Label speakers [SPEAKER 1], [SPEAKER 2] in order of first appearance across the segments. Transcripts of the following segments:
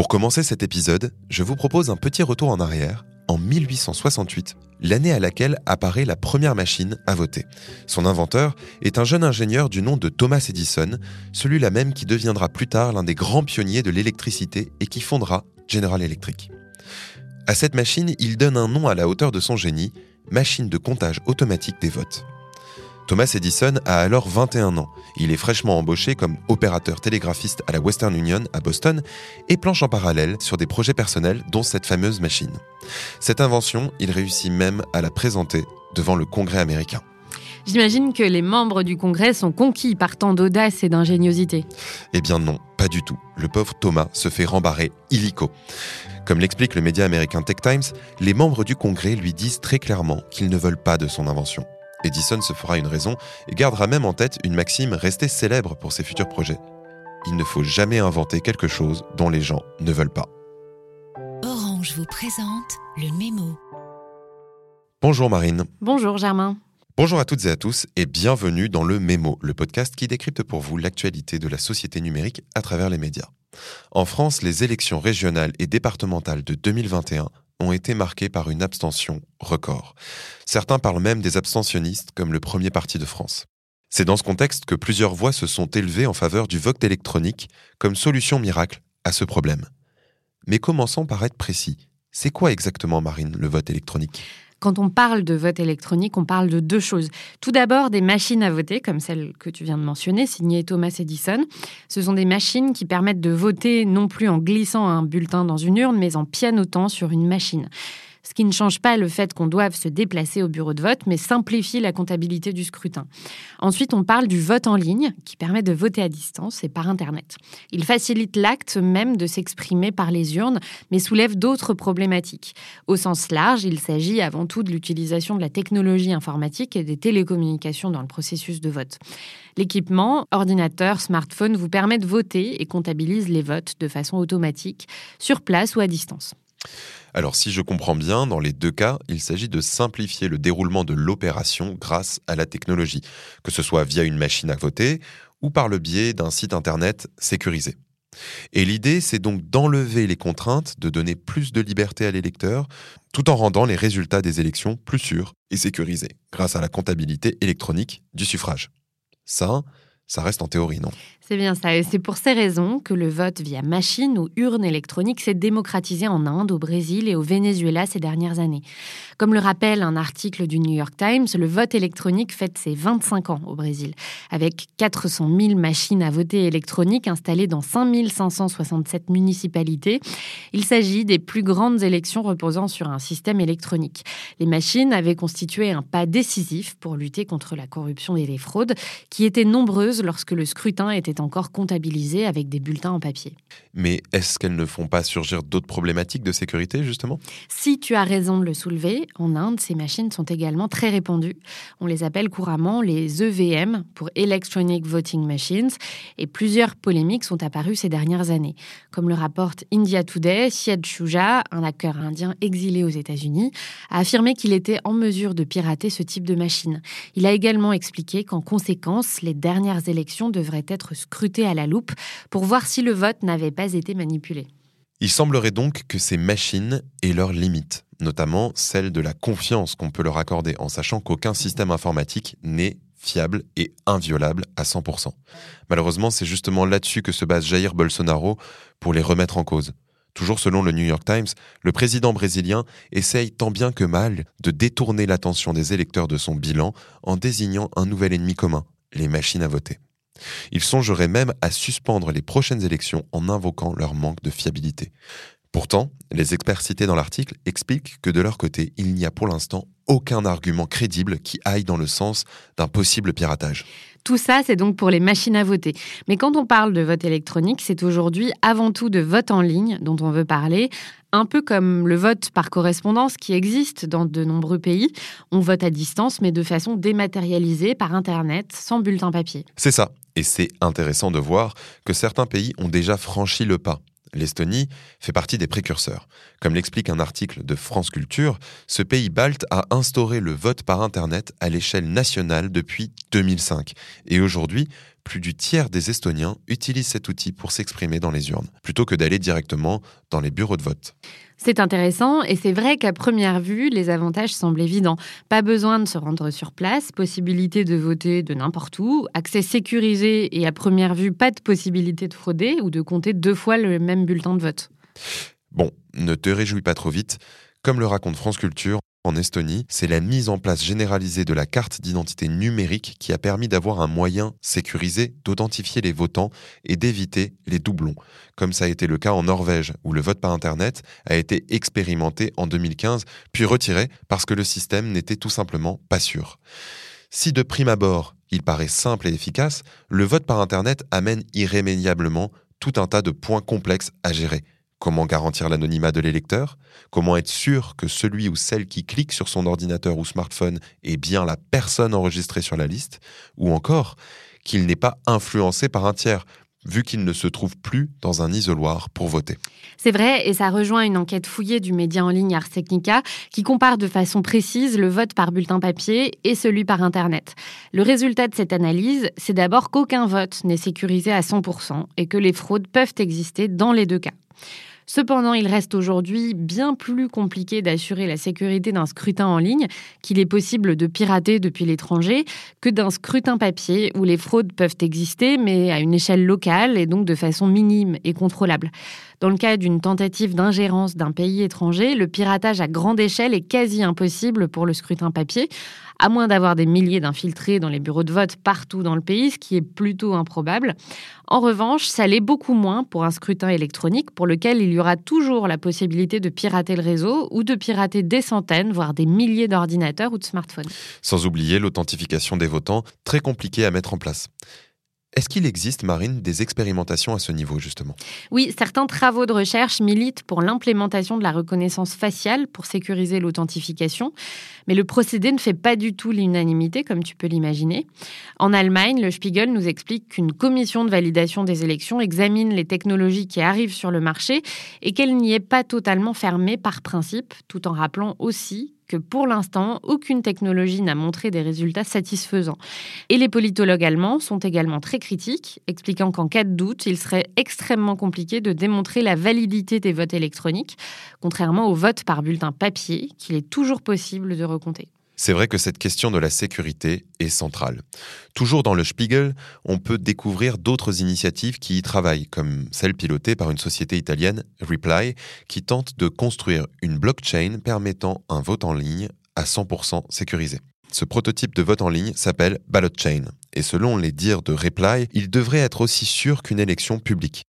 [SPEAKER 1] Pour commencer cet épisode, je vous propose un petit retour en arrière, en 1868, l'année à laquelle apparaît la première machine à voter. Son inventeur est un jeune ingénieur du nom de Thomas Edison, celui-là même qui deviendra plus tard l'un des grands pionniers de l'électricité et qui fondera General Electric. À cette machine, il donne un nom à la hauteur de son génie, machine de comptage automatique des votes. Thomas Edison a alors 21 ans. Il est fraîchement embauché comme opérateur télégraphiste à la Western Union à Boston et planche en parallèle sur des projets personnels dont cette fameuse machine. Cette invention, il réussit même à la présenter devant le Congrès américain.
[SPEAKER 2] J'imagine que les membres du Congrès sont conquis par tant d'audace et d'ingéniosité.
[SPEAKER 1] Eh bien non, pas du tout. Le pauvre Thomas se fait rembarrer illico. Comme l'explique le média américain Tech Times, les membres du Congrès lui disent très clairement qu'ils ne veulent pas de son invention. Edison se fera une raison et gardera même en tête une maxime restée célèbre pour ses futurs projets. Il ne faut jamais inventer quelque chose dont les gens ne veulent pas.
[SPEAKER 3] Orange vous présente le mémo.
[SPEAKER 1] Bonjour Marine.
[SPEAKER 2] Bonjour Germain.
[SPEAKER 1] Bonjour à toutes et à tous et bienvenue dans le Mémo, le podcast qui décrypte pour vous l'actualité de la société numérique à travers les médias. En France, les élections régionales et départementales de 2021 ont été marquées par une abstention record. Certains parlent même des abstentionnistes comme le premier parti de France. C'est dans ce contexte que plusieurs voix se sont élevées en faveur du vote électronique comme solution miracle à ce problème. Mais commençons par être précis? C'est quoi exactement, Marine, le vote électronique?
[SPEAKER 2] Quand on parle de vote électronique, on parle de deux choses. Tout d'abord, des machines à voter, comme celle que tu viens de mentionner, signée Thomas Edison. Ce sont des machines qui permettent de voter non plus en glissant un bulletin dans une urne, mais en pianotant sur une machine ce qui ne change pas le fait qu'on doive se déplacer au bureau de vote, mais simplifie la comptabilité du scrutin. Ensuite, on parle du vote en ligne, qui permet de voter à distance et par Internet. Il facilite l'acte même de s'exprimer par les urnes, mais soulève d'autres problématiques. Au sens large, il s'agit avant tout de l'utilisation de la technologie informatique et des télécommunications dans le processus de vote. L'équipement, ordinateur, smartphone, vous permet de voter et comptabilise les votes de façon automatique, sur place ou à distance.
[SPEAKER 1] Alors si je comprends bien, dans les deux cas, il s'agit de simplifier le déroulement de l'opération grâce à la technologie, que ce soit via une machine à voter ou par le biais d'un site Internet sécurisé. Et l'idée, c'est donc d'enlever les contraintes, de donner plus de liberté à l'électeur, tout en rendant les résultats des élections plus sûrs et sécurisés, grâce à la comptabilité électronique du suffrage. Ça, ça reste en théorie, non?
[SPEAKER 2] C'est bien ça. Et c'est pour ces raisons que le vote via machine ou urne électronique s'est démocratisé en Inde, au Brésil et au Venezuela ces dernières années. Comme le rappelle un article du New York Times, le vote électronique fête ses 25 ans au Brésil, avec 400 000 machines à voter électroniques installées dans 5 567 municipalités. Il s'agit des plus grandes élections reposant sur un système électronique. Les machines avaient constitué un pas décisif pour lutter contre la corruption et les fraudes, qui étaient nombreuses lorsque le scrutin était encore comptabilisées avec des bulletins en papier.
[SPEAKER 1] Mais est-ce qu'elles ne font pas surgir d'autres problématiques de sécurité, justement?
[SPEAKER 2] Si tu as raison de le soulever, en Inde, ces machines sont également très répandues. On les appelle couramment les EVM, pour Electronic Voting Machines, et plusieurs polémiques sont apparues ces dernières années. Comme le rapporte India Today, Syed Shuja, un hacker indien exilé aux États-Unis, a affirmé qu'il était en mesure de pirater ce type de machine. Il a également expliqué qu'en conséquence, les dernières élections devraient être scruter à la loupe pour voir si le vote n'avait pas été manipulé.
[SPEAKER 1] Il semblerait donc que ces machines aient leurs limites, notamment celle de la confiance qu'on peut leur accorder en sachant qu'aucun système informatique n'est fiable et inviolable à 100%. Malheureusement, c'est justement là-dessus que se base Jair Bolsonaro pour les remettre en cause. Toujours selon le New York Times, le président brésilien essaye tant bien que mal de détourner l'attention des électeurs de son bilan en désignant un nouvel ennemi commun, les machines à voter. Il songerait même à suspendre les prochaines élections en invoquant leur manque de fiabilité. Pourtant, les experts cités dans l'article expliquent que de leur côté, il n'y a pour l'instant aucun argument crédible qui aille dans le sens d'un possible piratage.
[SPEAKER 2] Tout ça, c'est donc pour les machines à voter. Mais quand on parle de vote électronique, c'est aujourd'hui avant tout de vote en ligne dont on veut parler, un peu comme le vote par correspondance qui existe dans de nombreux pays. On vote à distance, mais de façon dématérialisée par Internet, sans bulletin papier.
[SPEAKER 1] C'est ça. Et c'est intéressant de voir que certains pays ont déjà franchi le pas. L'Estonie fait partie des précurseurs. Comme l'explique un article de France Culture, ce pays balte a instauré le vote par Internet à l'échelle nationale depuis 2005. Et aujourd'hui, plus du tiers des Estoniens utilisent cet outil pour s'exprimer dans les urnes, plutôt que d'aller directement dans les bureaux de vote.
[SPEAKER 2] C'est intéressant et c'est vrai qu'à première vue, les avantages semblent évidents. Pas besoin de se rendre sur place, possibilité de voter de n'importe où, accès sécurisé et à première vue, pas de possibilité de frauder ou de compter deux fois le même bulletin de vote.
[SPEAKER 1] Bon, ne te réjouis pas trop vite. Comme le raconte France Culture, en Estonie, c'est la mise en place généralisée de la carte d'identité numérique qui a permis d'avoir un moyen sécurisé d'authentifier les votants et d'éviter les doublons, comme ça a été le cas en Norvège, où le vote par Internet a été expérimenté en 2015, puis retiré parce que le système n'était tout simplement pas sûr. Si de prime abord, il paraît simple et efficace, le vote par Internet amène irrémédiablement tout un tas de points complexes à gérer Comment garantir l'anonymat de l'électeur? Comment être sûr que celui ou celle qui clique sur son ordinateur ou smartphone est bien la personne enregistrée sur la liste? Ou encore, qu'il n'est pas influencé par un tiers, vu qu'il ne se trouve plus dans un isoloir pour voter?
[SPEAKER 2] C'est vrai, et ça rejoint une enquête fouillée du média en ligne Ars Technica qui compare de façon précise le vote par bulletin papier et celui par Internet. Le résultat de cette analyse, c'est d'abord qu'aucun vote n'est sécurisé à 100% et que les fraudes peuvent exister dans les deux cas. Cependant, il reste aujourd'hui bien plus compliqué d'assurer la sécurité d'un scrutin en ligne qu'il est possible de pirater depuis l'étranger que d'un scrutin papier où les fraudes peuvent exister mais à une échelle locale et donc de façon minime et contrôlable. Dans le cas d'une tentative d'ingérence d'un pays étranger, le piratage à grande échelle est quasi impossible pour le scrutin papier, à moins d'avoir des milliers d'infiltrés dans les bureaux de vote partout dans le pays, ce qui est plutôt improbable. En revanche, ça l'est beaucoup moins pour un scrutin électronique pour lequel il y aura toujours la possibilité de pirater le réseau ou de pirater des centaines, voire des milliers d'ordinateurs ou de smartphones.
[SPEAKER 1] Sans oublier l'authentification des votants, très compliquée à mettre en place. Est-ce qu'il existe, Marine, des expérimentations à ce niveau, justement?
[SPEAKER 2] Oui, certains travaux de recherche militent pour l'implémentation de la reconnaissance faciale pour sécuriser l'authentification, mais le procédé ne fait pas du tout l'unanimité, comme tu peux l'imaginer. En Allemagne, le Spiegel nous explique qu'une commission de validation des élections examine les technologies qui arrivent sur le marché et qu'elle n'y est pas totalement fermée par principe, tout en rappelant aussi que pour l'instant, aucune technologie n'a montré des résultats satisfaisants. Et les politologues allemands sont également très critiques, expliquant qu'en cas de doute, il serait extrêmement compliqué de démontrer la validité des votes électroniques, contrairement aux votes par bulletin papier, qu'il est toujours possible de recompter.
[SPEAKER 1] C'est vrai que cette question de la sécurité est centrale. Toujours dans le Spiegel, on peut découvrir d'autres initiatives qui y travaillent, comme celle pilotée par une société italienne, Reply, qui tente de construire une blockchain permettant un vote en ligne à 100% sécurisé. Ce prototype de vote en ligne s'appelle Ballot Chain, et selon les dires de Reply, il devrait être aussi sûr qu'une élection publique.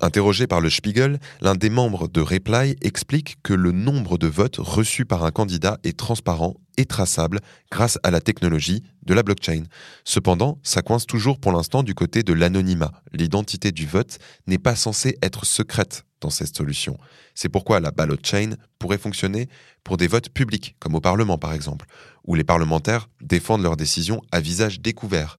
[SPEAKER 1] Interrogé par le Spiegel, l'un des membres de Reply explique que le nombre de votes reçus par un candidat est transparent et traçable grâce à la technologie de la blockchain. Cependant, ça coince toujours pour l'instant du côté de l'anonymat. L'identité du vote n'est pas censée être secrète dans cette solution. C'est pourquoi la ballot chain pourrait fonctionner pour des votes publics, comme au Parlement par exemple, où les parlementaires défendent leurs décisions à visage découvert.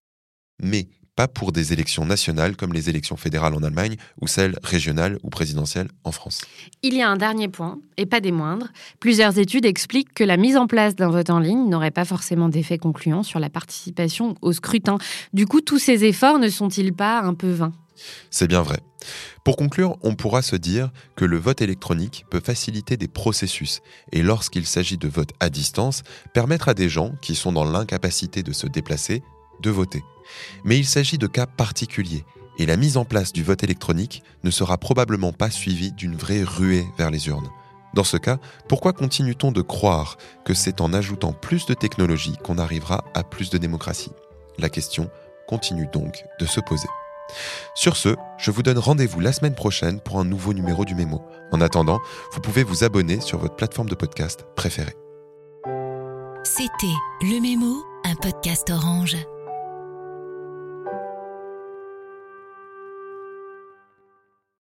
[SPEAKER 1] Mais pas pour des élections nationales comme les élections fédérales en Allemagne ou celles régionales ou présidentielles en France.
[SPEAKER 2] Il y a un dernier point, et pas des moindres. Plusieurs études expliquent que la mise en place d'un vote en ligne n'aurait pas forcément d'effet concluant sur la participation au scrutin. Du coup, tous ces efforts ne sont-ils pas un peu vains?
[SPEAKER 1] C'est bien vrai. Pour conclure, on pourra se dire que le vote électronique peut faciliter des processus et lorsqu'il s'agit de vote à distance, permettre à des gens qui sont dans l'incapacité de se déplacer de voter. Mais il s'agit de cas particuliers et la mise en place du vote électronique ne sera probablement pas suivie d'une vraie ruée vers les urnes. Dans ce cas, pourquoi continue-t-on de croire que c'est en ajoutant plus de technologie qu'on arrivera à plus de démocratie? La question continue donc de se poser. Sur ce, je vous donne rendez-vous la semaine prochaine pour un nouveau numéro du Mémo. En attendant, vous pouvez vous abonner sur votre plateforme de podcast préférée.
[SPEAKER 3] C'était Le Mémo, un podcast orange.